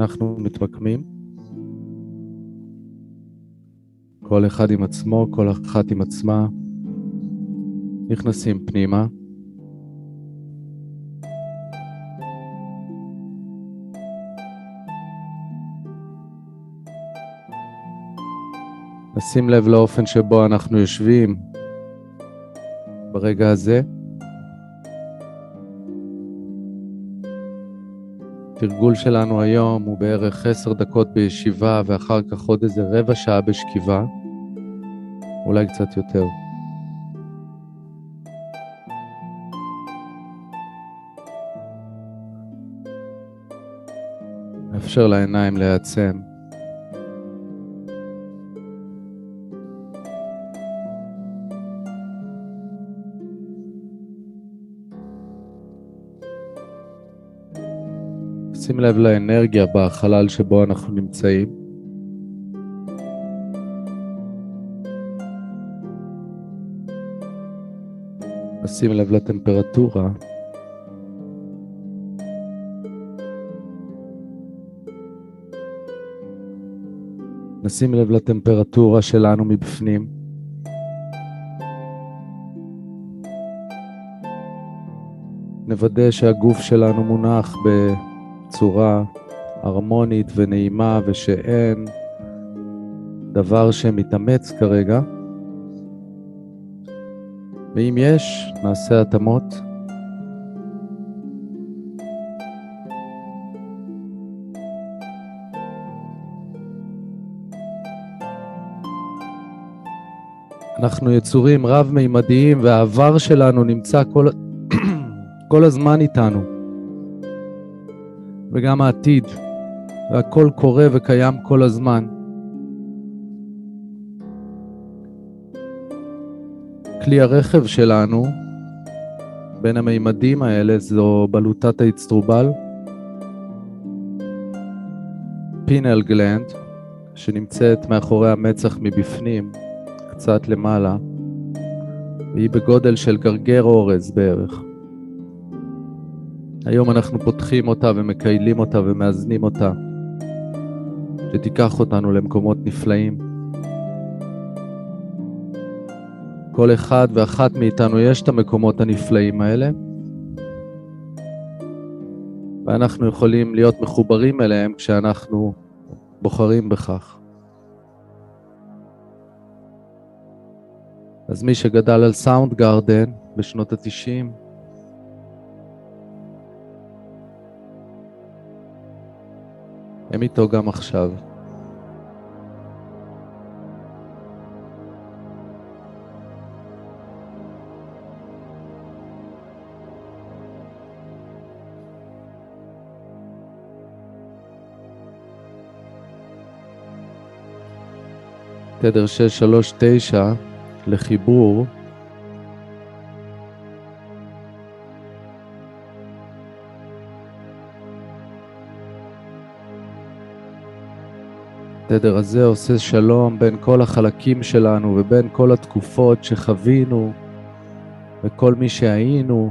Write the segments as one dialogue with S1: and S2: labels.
S1: אנחנו מתמקמים, כל אחד עם עצמו, כל אחת עם עצמה, נכנסים פנימה. נשים לב לאופן שבו אנחנו יושבים ברגע הזה. התרגול שלנו היום הוא בערך עשר דקות בישיבה ואחר כך עוד איזה רבע שעה בשכיבה, אולי קצת יותר. מאפשר לעיניים להיעצם. שים לב לאנרגיה בחלל שבו אנחנו נמצאים. שים לב לטמפרטורה. נשים לב לטמפרטורה שלנו מבפנים. נוודא שהגוף שלנו מונח ב... בצורה הרמונית ונעימה ושאין דבר שמתאמץ כרגע. ואם יש, נעשה התאמות. אנחנו יצורים רב-מימדיים והעבר שלנו נמצא כל, כל הזמן איתנו. וגם העתיד, והכל קורה וקיים כל הזמן. כלי הרכב שלנו, בין המימדים האלה, זו בלוטת האצטרובל, פינל גלנד, שנמצאת מאחורי המצח מבפנים, קצת למעלה, והיא בגודל של גרגר אורז בערך. היום אנחנו פותחים אותה ומקיילים אותה ומאזנים אותה, שתיקח אותנו למקומות נפלאים. כל אחד ואחת מאיתנו יש את המקומות הנפלאים האלה, ואנחנו יכולים להיות מחוברים אליהם כשאנחנו בוחרים בכך. אז מי שגדל על סאונד גארדן בשנות התשעים, הם איתו גם עכשיו. תדר 639 לחיבור התדר הזה עושה שלום בין כל החלקים שלנו ובין כל התקופות שחווינו וכל מי שהיינו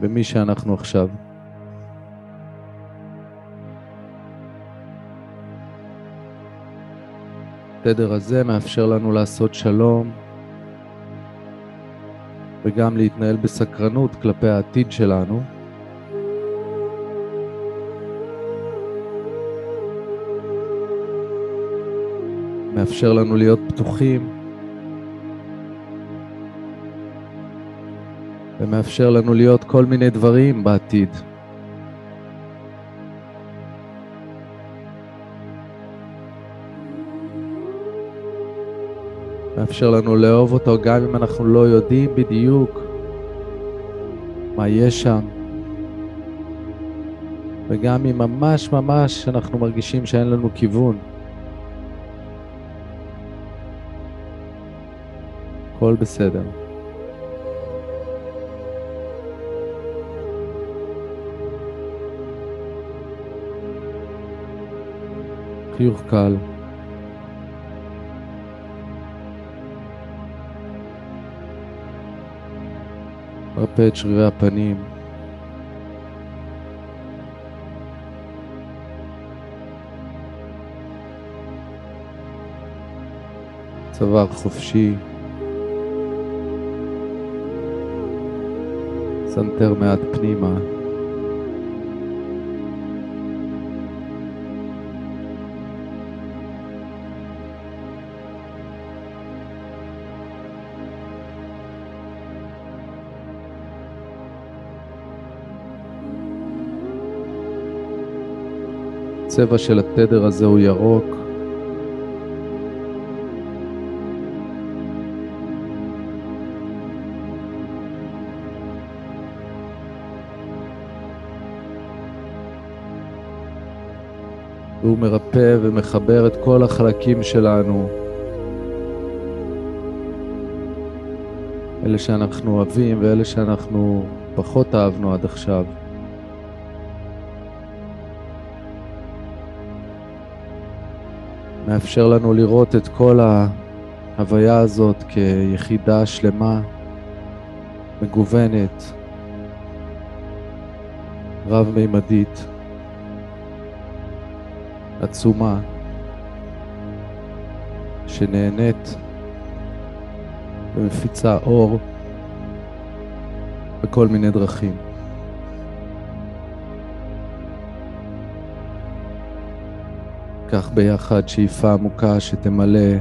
S1: ומי שאנחנו עכשיו. התדר הזה מאפשר לנו לעשות שלום וגם להתנהל בסקרנות כלפי העתיד שלנו. מאפשר לנו להיות פתוחים ומאפשר לנו להיות כל מיני דברים בעתיד. מאפשר לנו לאהוב אותו גם אם אנחנו לא יודעים בדיוק מה יש שם וגם אם ממש ממש אנחנו מרגישים שאין לנו כיוון. הכל בסדר. חיוך קל. מרפה את שרירי הפנים. צוואר חופשי. סנטר מעט פנימה. הצבע של התדר הזה הוא ירוק. מרפא ומחבר את כל החלקים שלנו, אלה שאנחנו אוהבים ואלה שאנחנו פחות אהבנו עד עכשיו. מאפשר לנו לראות את כל ההוויה הזאת כיחידה שלמה, מגוונת, רב-מימדית, עצומה, שנהנית ומפיצה אור בכל מיני דרכים. ניקח ביחד שאיפה עמוקה שתמלא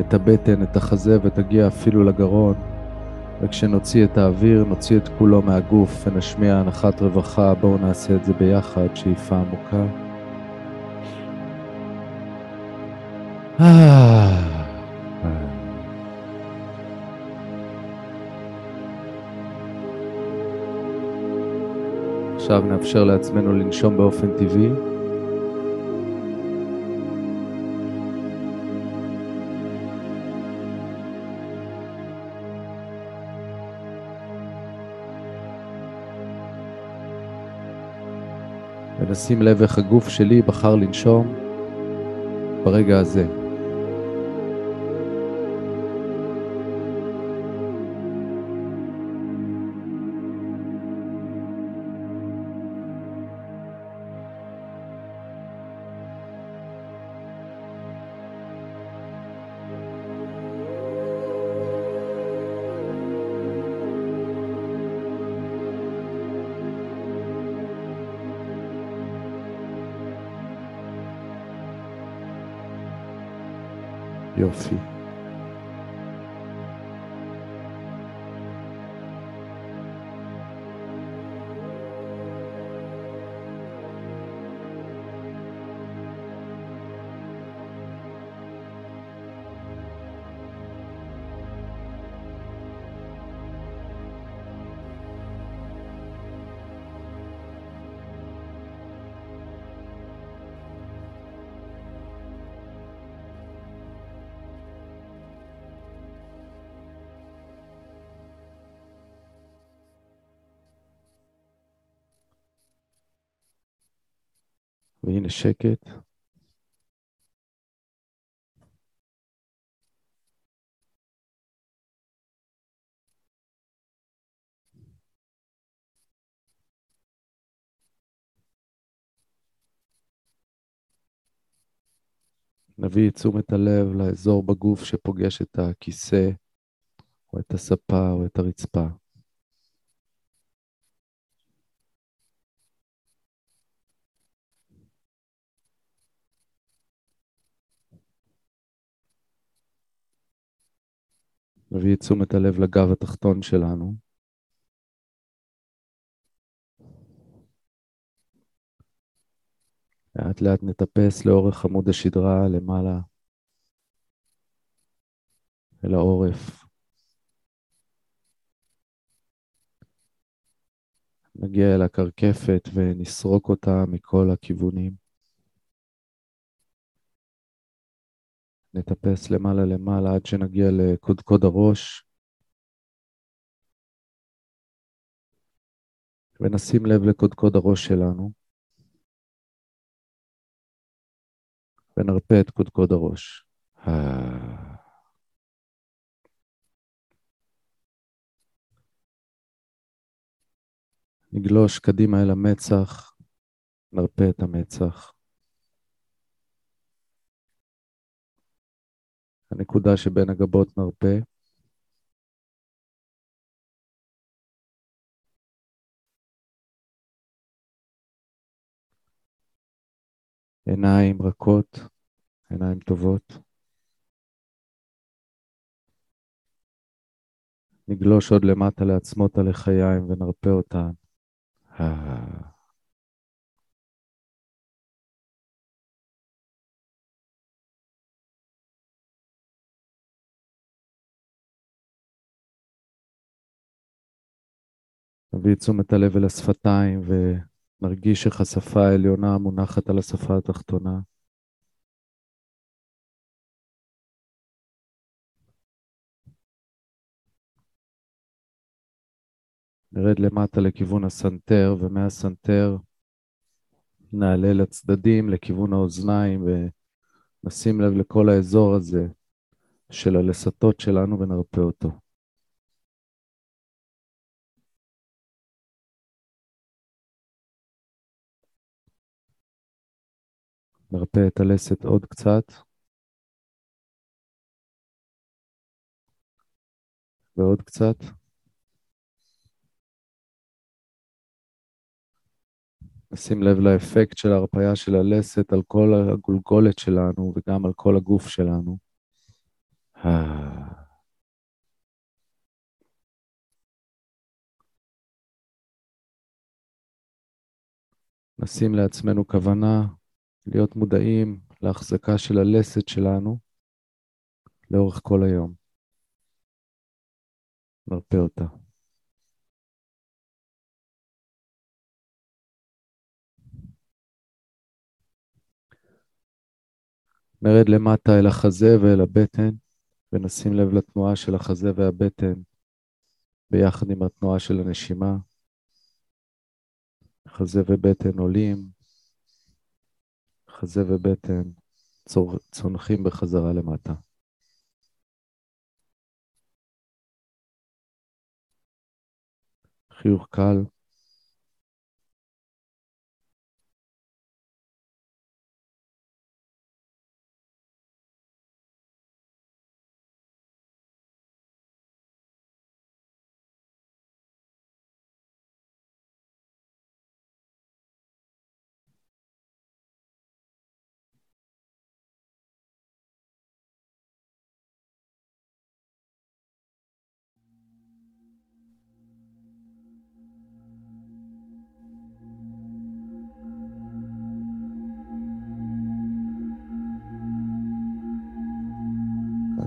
S1: את הבטן, את החזה ותגיע אפילו לגרון. וכשנוציא את האוויר, נוציא את כולו מהגוף ונשמיע הנחת רווחה. בואו נעשה את זה ביחד, שאיפה עמוקה. עכשיו נאפשר לעצמנו לנשום באופן טבעי. ונשים לב איך הגוף שלי בחר לנשום ברגע הזה. eu ao שקט. נביא את תשומת הלב לאזור בגוף שפוגש את הכיסא, או את הספה, או את הרצפה. נביא את תשומת הלב לגב התחתון שלנו. לאט לאט נטפס לאורך עמוד השדרה למעלה, אל העורף. נגיע אל הקרקפת ונסרוק אותה מכל הכיוונים. נטפס למעלה למעלה עד שנגיע לקודקוד הראש. ונשים לב לקודקוד הראש שלנו. ונרפא את קודקוד הראש. נגלוש קדימה אל המצח, נרפא את המצח. הנקודה שבין הגבות נרפה. עיניים רכות, עיניים טובות. נגלוש עוד למטה לעצמות הלחיים ונרפה אותן. נביא את תשומת הלב אל השפתיים ונרגיש איך השפה העליונה מונחת על השפה התחתונה. נרד למטה לכיוון הסנטר, ומהסנטר נעלה לצדדים, לכיוון האוזניים, ונשים לב לכל האזור הזה של הלסתות שלנו ונרפא אותו. נרפא את הלסת עוד קצת. ועוד קצת. נשים לב לאפקט של ההרפאיה של הלסת על כל הגולגולת שלנו וגם על כל הגוף שלנו. נשים לעצמנו כוונה להיות מודעים להחזקה של הלסת שלנו לאורך כל היום. נרפא אותה. נרד למטה אל החזה ואל הבטן, ונשים לב לתנועה של החזה והבטן ביחד עם התנועה של הנשימה. חזה ובטן עולים, חזה ובטן צונחים בחזרה למטה. חיוך קל.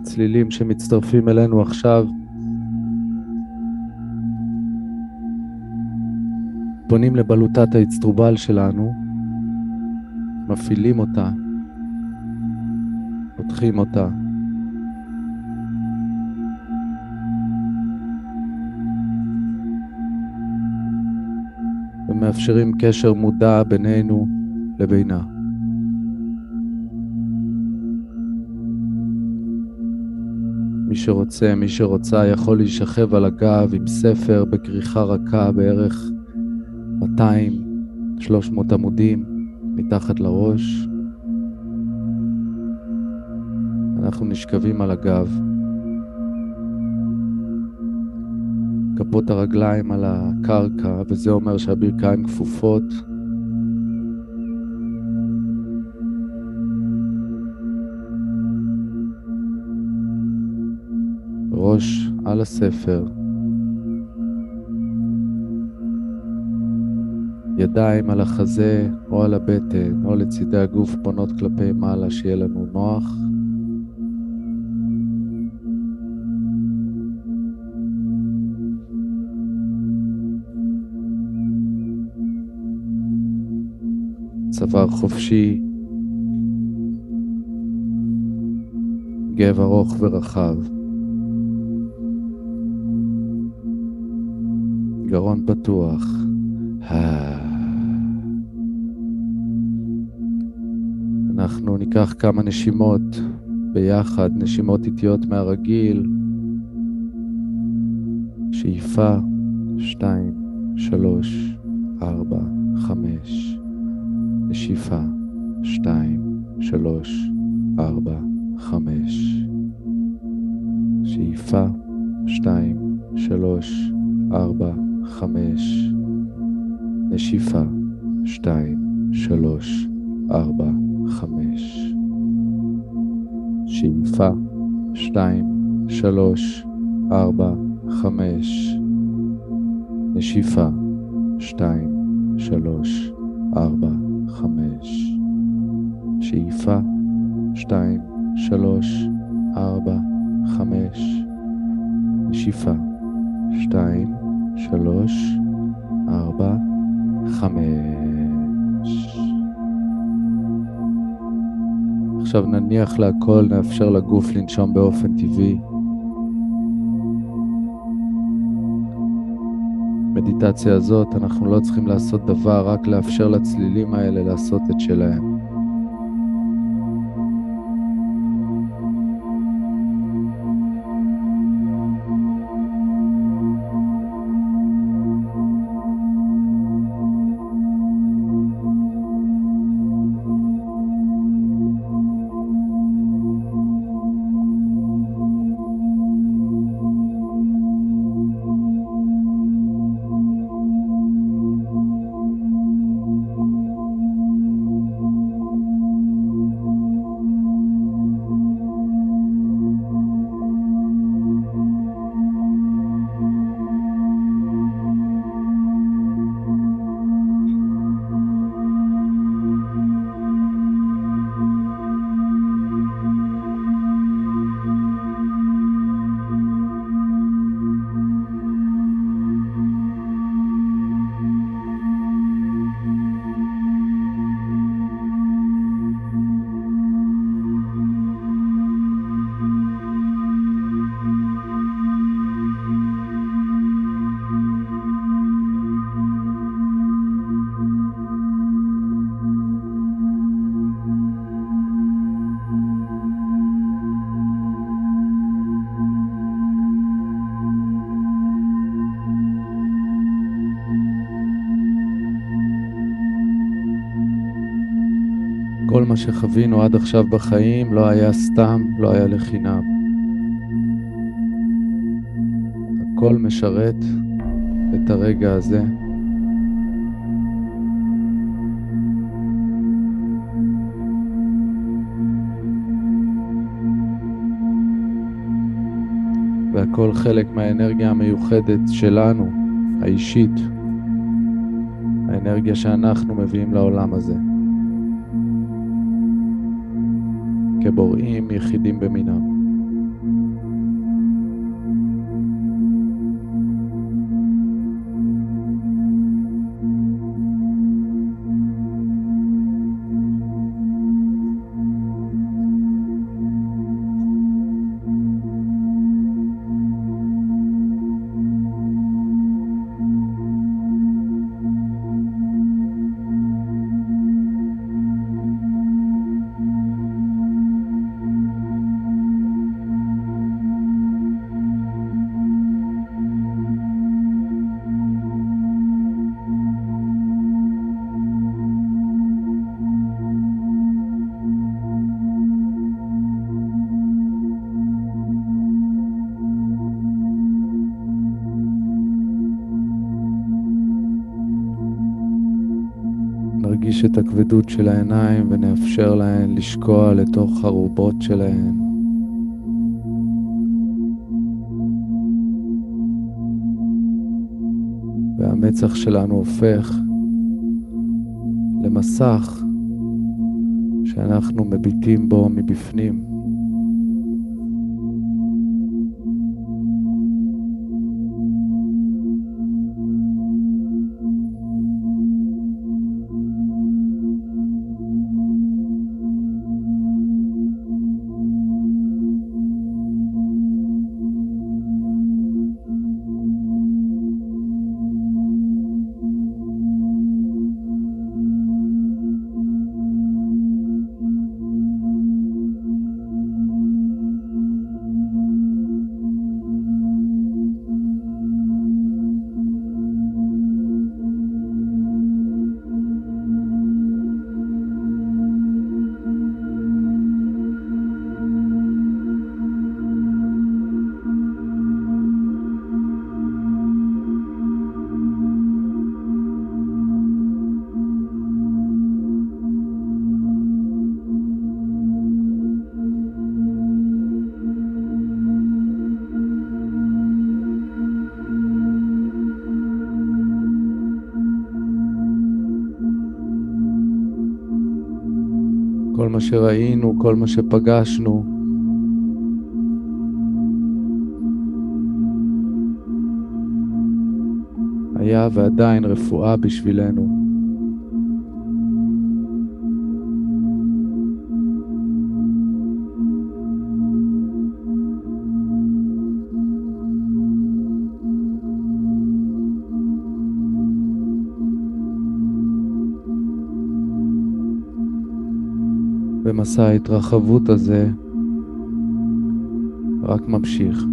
S1: הצלילים שמצטרפים אלינו עכשיו פונים לבלוטת האצטרובל שלנו, מפעילים אותה, פותחים אותה. ומאפשרים קשר מודע בינינו לבינה. מי שרוצה, מי שרוצה, יכול להישכב על הגב עם ספר בכריכה רכה בערך 200-300 עמודים מתחת לראש. אנחנו נשכבים על הגב. כפות הרגליים על הקרקע, וזה אומר שהברכיים כפופות. ראש על הספר. ידיים על החזה או על הבטן או לצידי הגוף פונות כלפי מעלה, שיהיה לנו נוח. צוואר חופשי, גב ארוך ורחב. גרון פתוח. אנחנו ניקח כמה נשימות ביחד, נשימות איטיות מהרגיל. שאיפה, שתיים, שלוש, ארבע, חמש. נשיפה, שתיים, שלוש, ארבע, חמש. שאיפה, שתיים, שלוש, ארבע, חמש. נשיפה, שתיים, שלוש, ארבע, חמש. שאיפה, שתיים, שלוש, ארבע, חמש. נשיפה, שתיים, שלוש, ארבע, חמש. שאיפה, שתיים, שלוש, ארבע, חמש. נשיפה, שתיים, שלוש, ארבע, חמש. עכשיו נניח להכל, נאפשר לגוף לנשום באופן טבעי. במדיטציה הזאת אנחנו לא צריכים לעשות דבר, רק לאפשר לצלילים האלה לעשות את שלהם. כל מה שחווינו עד עכשיו בחיים לא היה סתם, לא היה לחינם. הכל משרת את הרגע הזה. והכל חלק מהאנרגיה המיוחדת שלנו, האישית, האנרגיה שאנחנו מביאים לעולם הזה. כבוראים יחידים במינם. נרגיש את הכבדות של העיניים ונאפשר להן לשקוע לתוך הרובות שלהן. והמצח שלנו הופך למסך שאנחנו מביטים בו מבפנים. שראינו, כל מה שפגשנו. היה ועדיין רפואה בשבילנו. ומסע ההתרחבות הזה רק ממשיך.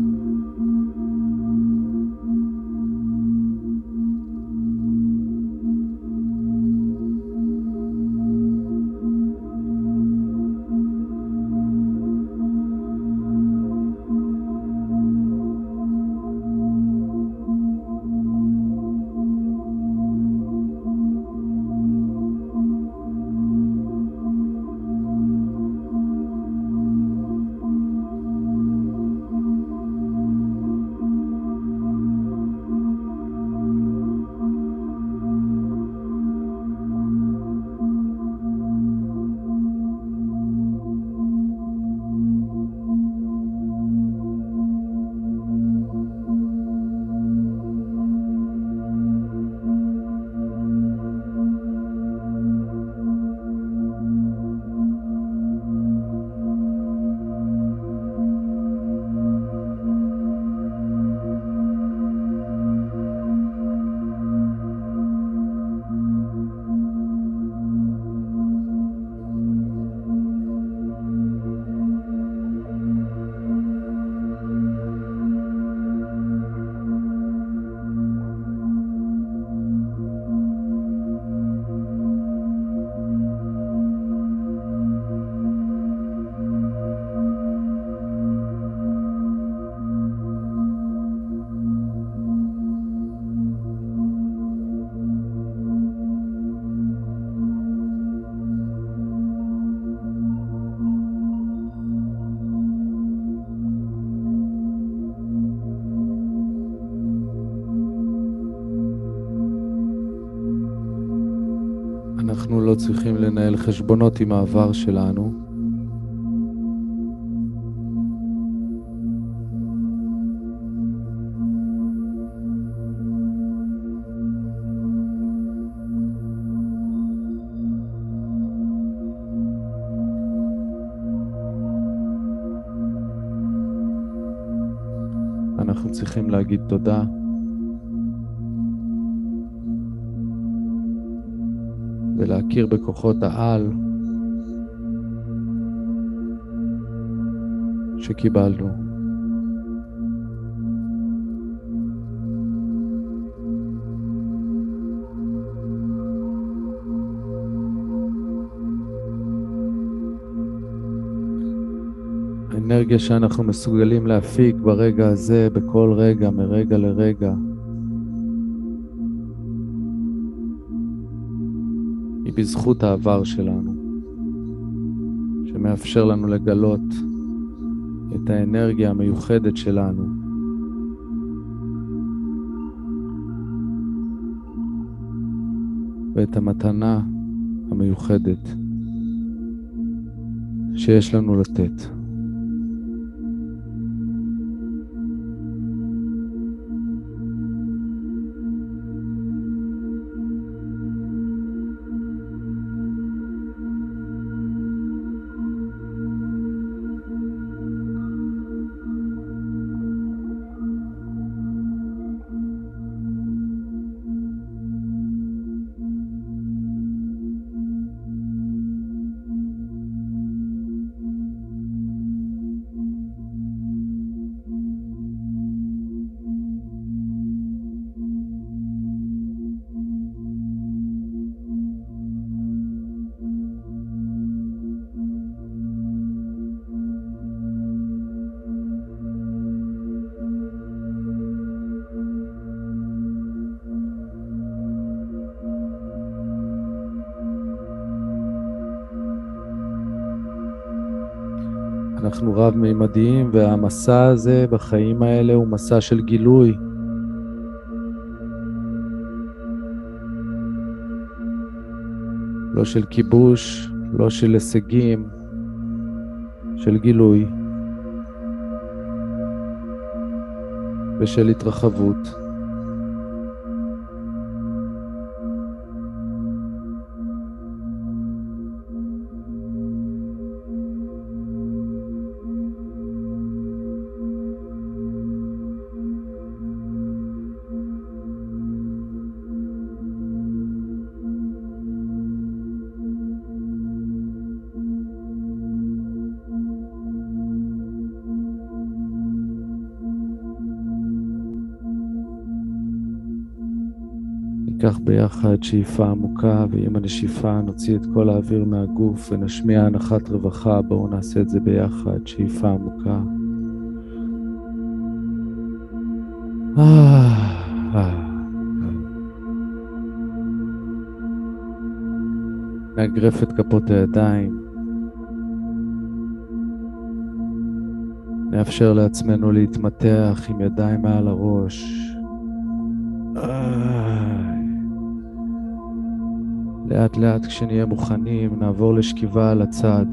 S1: צריכים לנהל חשבונות עם העבר שלנו. אנחנו צריכים להגיד תודה ולהכיר בכוחות העל שקיבלנו. האנרגיה שאנחנו מסוגלים להפיק ברגע הזה, בכל רגע, מרגע לרגע, בזכות העבר שלנו, שמאפשר לנו לגלות את האנרגיה המיוחדת שלנו. ואת המתנה המיוחדת שיש לנו לתת. אנחנו רב-מימדיים, והמסע הזה בחיים האלה הוא מסע של גילוי. לא של כיבוש, לא של הישגים, של גילוי ושל התרחבות. ניקח ביחד שאיפה עמוקה, ועם הנשיפה נוציא את כל האוויר מהגוף ונשמיע הנחת רווחה. בואו נעשה את זה ביחד, שאיפה עמוקה. נאגרף את כפות הידיים. נאפשר לעצמנו להתמתח עם ידיים מעל הראש. לאט לאט כשנהיה מוכנים נעבור לשכיבה על הצד,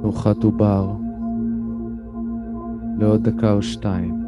S1: תנוחת עובר, לעוד דקה או שתיים.